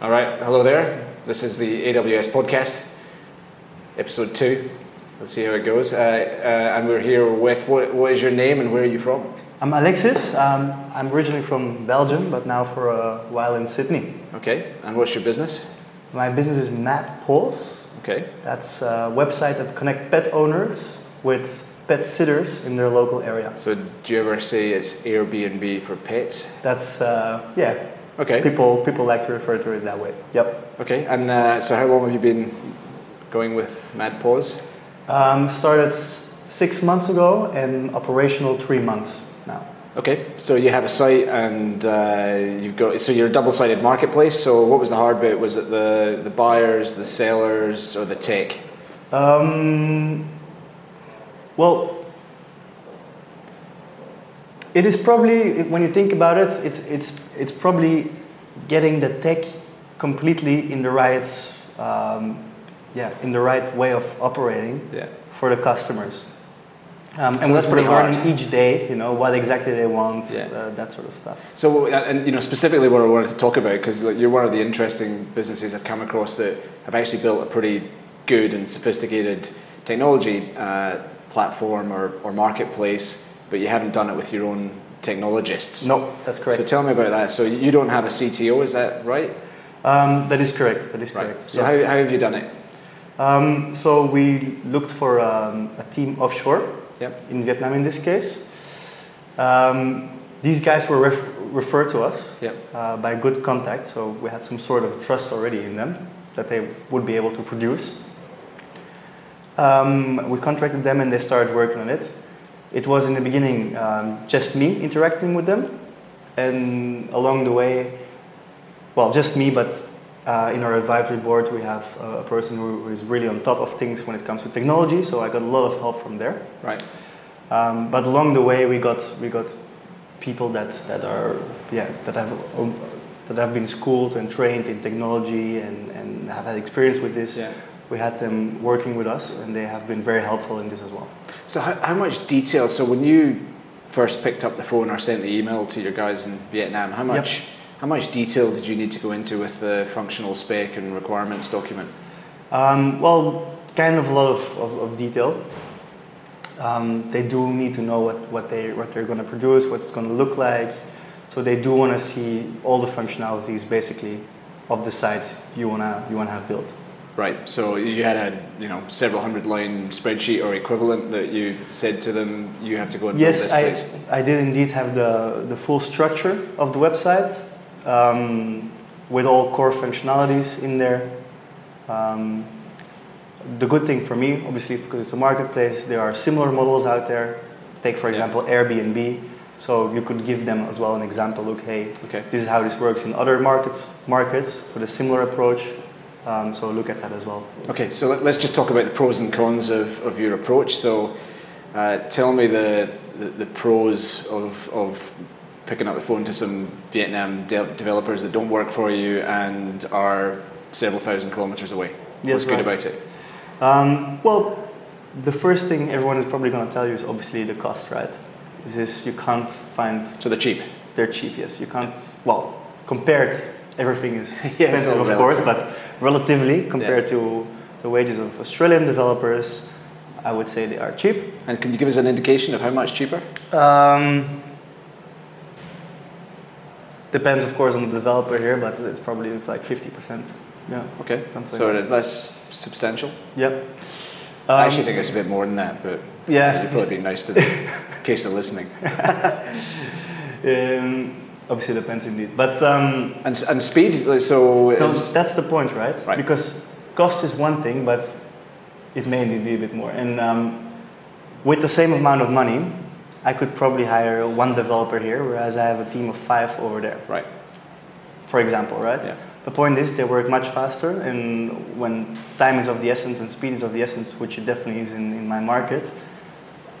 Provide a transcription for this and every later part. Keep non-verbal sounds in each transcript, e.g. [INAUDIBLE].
All right, hello there. This is the AWS podcast, episode two. Let's see how it goes. Uh, uh, and we're here with what, what is your name and where are you from? I'm Alexis. Um, I'm originally from Belgium, but now for a while in Sydney. Okay, and what's your business? My business is Mad Paws. Okay, That's a website that connects pet owners with pet sitters in their local area. so do you ever say it's Airbnb for pets? That's uh, yeah. Okay, People people like to refer to it that way. Yep. okay, and uh, so how long have you been going with Mad Paws? Um, started six months ago and operational three months now. Okay, so you have a site and uh, you've got so you're a double-sided marketplace. So what was the hard bit? Was it the the buyers, the sellers, or the tech? Um, well, it is probably when you think about it, it's it's it's probably getting the tech completely in the right, um, yeah, in the right way of operating Yeah. for the customers. Um, So and that's we're pretty learning hard. each day, you know, what exactly they want, Yeah. uh, that sort of stuff. So, uh, and you know, specifically what I wanted to talk about, because you're one of the interesting businesses I've come across that have actually built a pretty good and sophisticated technology uh, platform or, or marketplace, but you haven't done it with your own technologists. No, that's correct. So tell me about that. So you don't have a CTO, is that right? Um, that is correct. That is Right. correct. So yeah. how, how have you done it? Um, so we looked for um, a team offshore Yep. in Vietnam in this case. Um, these guys were ref- referred to us Yep. uh, by good contact, so we had some sort of trust already in them that they would be able to produce. Um, we contracted them and they started working on it. It was in the beginning um, just me interacting with them, and along the way, well, just me, but uh, in our advisory board, we have uh, a person who who is really on top of things when it comes to technology, so I got a lot of help from there. Right. Um, but along the way, we got we got people that, that are yeah that have um, that have been schooled and trained in technology and, and have had experience with this. Yeah. We had them working with us, and they have been very helpful in this as well. So how, how much detail? So when you first picked up the phone or sent the email to your guys in Vietnam, how much how much detail did you need to go into with the functional spec and requirements document? Um, well, kind of a lot of, of, of detail. Um, they do need to know what, what, they, what they're going to produce, what it's going to look like. So they do want to see all the functionalities basically of the site you want to you wanna have built. Right. So you had a you know several hundred line spreadsheet or equivalent that you said to them you have to go and build Yes, this I, place. I I did indeed have the, the full structure of the website um, with all core functionalities in there. Um, the good thing for me, obviously, because it's a marketplace, there are similar models out there. Take, for Yeah. example, Airbnb. So you could give them as well an example. Look, hey, Okay. this is how this works in other markets, markets with a similar approach. Um, so look at that as well. Okay. So let, us just talk about the pros and cons of, of your approach. So uh, tell me the, the, the pros of, of picking up the phone to some Vietnam de- developers that don't work for you and are several thousand kilometers away. Yes, What's good about it? Um, well, the first thing everyone is probably going to tell you is obviously the cost, right? This is you can't find So they're cheap. they're cheap. Yes, you can't. Well, compared, everything is [LAUGHS] Yeah, expensive, of course, but relatively compared to the wages of Australian developers, I would say they are cheap. And can you give us an indication of how much cheaper? Um, depends, of course, on the developer here, but it's probably like fifty percent. Yeah. Okay. Something So like it is less substantial. Yep. I Um, actually think it's a bit more than that, but yeah. you'd probably be nice to them in case they're listening. [LAUGHS] Um, obviously depends indeed, but um, And, and speed, so is, that's the point, right? Right. Because cost is one thing, but it may need a bit more. And um, with the same amount of money, I could probably hire one developer here, whereas I have a team of five over there, right, for example, right? yeah. The point is they work much faster, and when time is of the essence and speed is of the essence, which it definitely is in, in my market,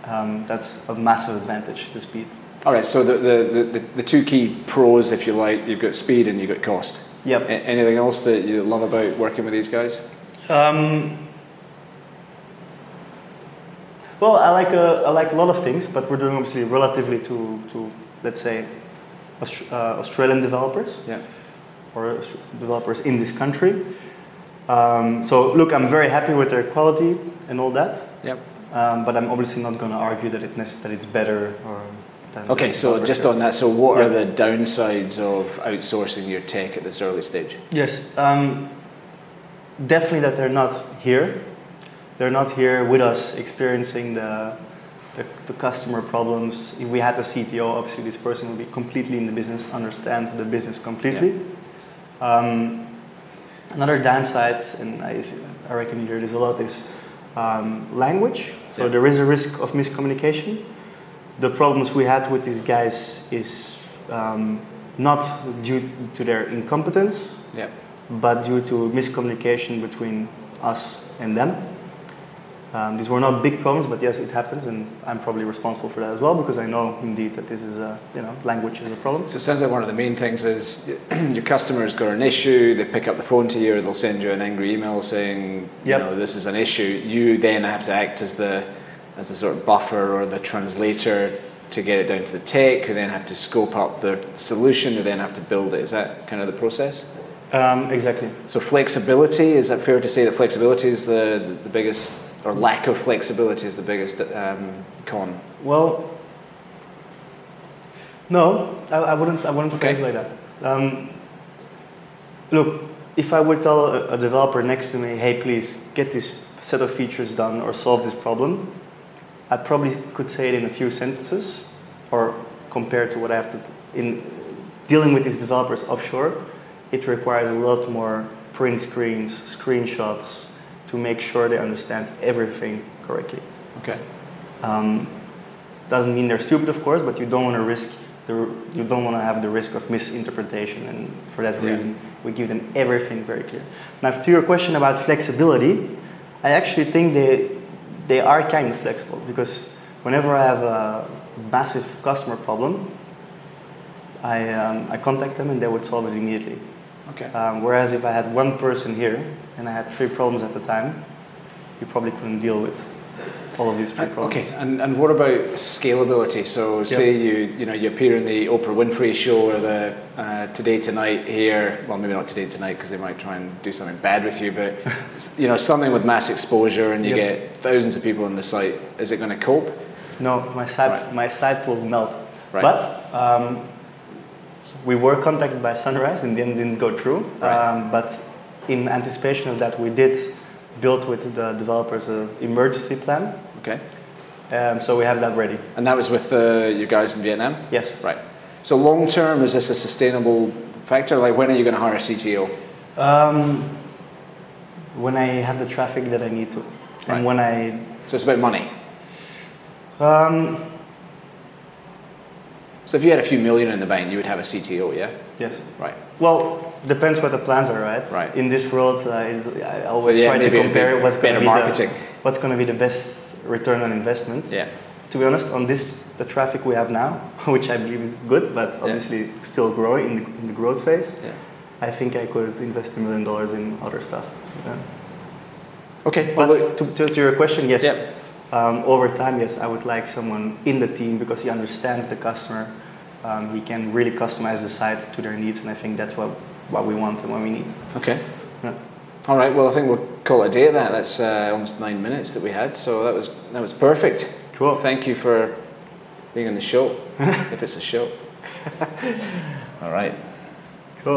um, that's a massive advantage, the speed. All right, so the, the, the, the two key pros, if you like, you've got speed and you've got cost. Yep. A- anything else that you love about working with these guys? Um, well, I like a, I like a lot of things, but we're doing obviously relatively to, to let's say, Aust- uh, Australian developers. Yeah. or developers in this country. Um, so look, I'm very happy with their quality and all that. Yep. Um, but I'm obviously not going to argue that it that it's better or. Okay, so just on that, so what are the downsides of outsourcing your tech at this early stage? Yes, um, definitely that they're not here. They're not here with us experiencing the, the, the customer problems. If we had a CTO, obviously this person would be completely in the business, understands the business completely. Um, another downside, and I, I reckon you hear this a lot, is um, language. So Yeah. there is a risk of miscommunication. The problems we had with these guys is um, not due to their incompetence, Yep. but due to miscommunication between us and them. Um, these were not big problems, but yes, it happens, and I'm probably responsible for that as well because I know indeed that this is a you know language is a problem. So it sounds like one of the main things is [CLEARS THROAT] your customer's got an issue, they pick up the phone to you, or they'll send you an angry email saying, Yep. you know, this is an issue. You then have to act as the as the sort of buffer or the translator to get it down to the tech, who then have to scope up the solution, who then have to build it. Is that kind of the process? Um, exactly. So flexibility, is that fair to say that flexibility is the, the biggest, or lack of flexibility is the biggest um, con? Well, no, I, I wouldn't. I wouldn't Okay. it like that. Um, look, if I would tell a, a developer next to me, "Hey, please get this set of features done or solve this problem," I probably could say it in a few sentences, or compared to what I have to in dealing with these developers offshore, it requires a lot more print screens, screenshots to make sure they understand everything correctly. Okay. Um, doesn't mean they're stupid, of course, but you don't want to risk the, you don't want to have the risk of misinterpretation, and for that Yeah. reason, we give them everything very clear. Now, to your question about flexibility, I actually think they they are kind of flexible because whenever I have a massive customer problem, I um, I contact them and they would solve it immediately. Okay. Um, whereas if I had one person here and I had three problems at the time, you probably couldn't deal with all of these three problems. Okay, and, and what about scalability? So, say you you know you appear in the Oprah Winfrey Show or the uh, Today Tonight here. Well, maybe not Today Tonight because they might try and do something bad with you, but [LAUGHS] you know something with mass exposure, and you Yep. get thousands of people on the site. Is it going to cope? No, my site, Right. my site will melt. Right. But um, we were contacted by Sunrise and then didn't go through. Right. Um, but in anticipation of that, we did build with the developers an emergency plan. Okay, Um, so we have that ready. and that was with uh, you guys in Vietnam, Yes. right? So, long term, is this a sustainable factor? Like, when are you going to hire a CTO? Um, when I have the traffic that I need to, Right. and when I So it's about money. um, So if you had a few million in the bank, you would have a CTO, yeah? yes. Right. Well, depends what the plans are, right? Right. In this world, uh, I always So, yeah, try to compare what's going to be marketing. the what's going to be the best return on investment. Yeah. To be honest, on this, the traffic we have now, [LAUGHS] which I believe is good, but obviously still growing in the, in the growth phase, Yeah. I think I could invest a million dollars in other stuff. Yeah. Okay. But Well, to, to, to your question, yes. Yep. Um, over time, yes, I would like someone in the team because he understands the customer. Um, he can really customize the site to their needs, and I think that's what, what we want and what we need. Okay. Yeah. All right. Well, I think we'll call it a day at that. That's uh, almost nine minutes that we had, so that was that was perfect. Cool. Thank you for being on the show, [LAUGHS] if it's a show. All right.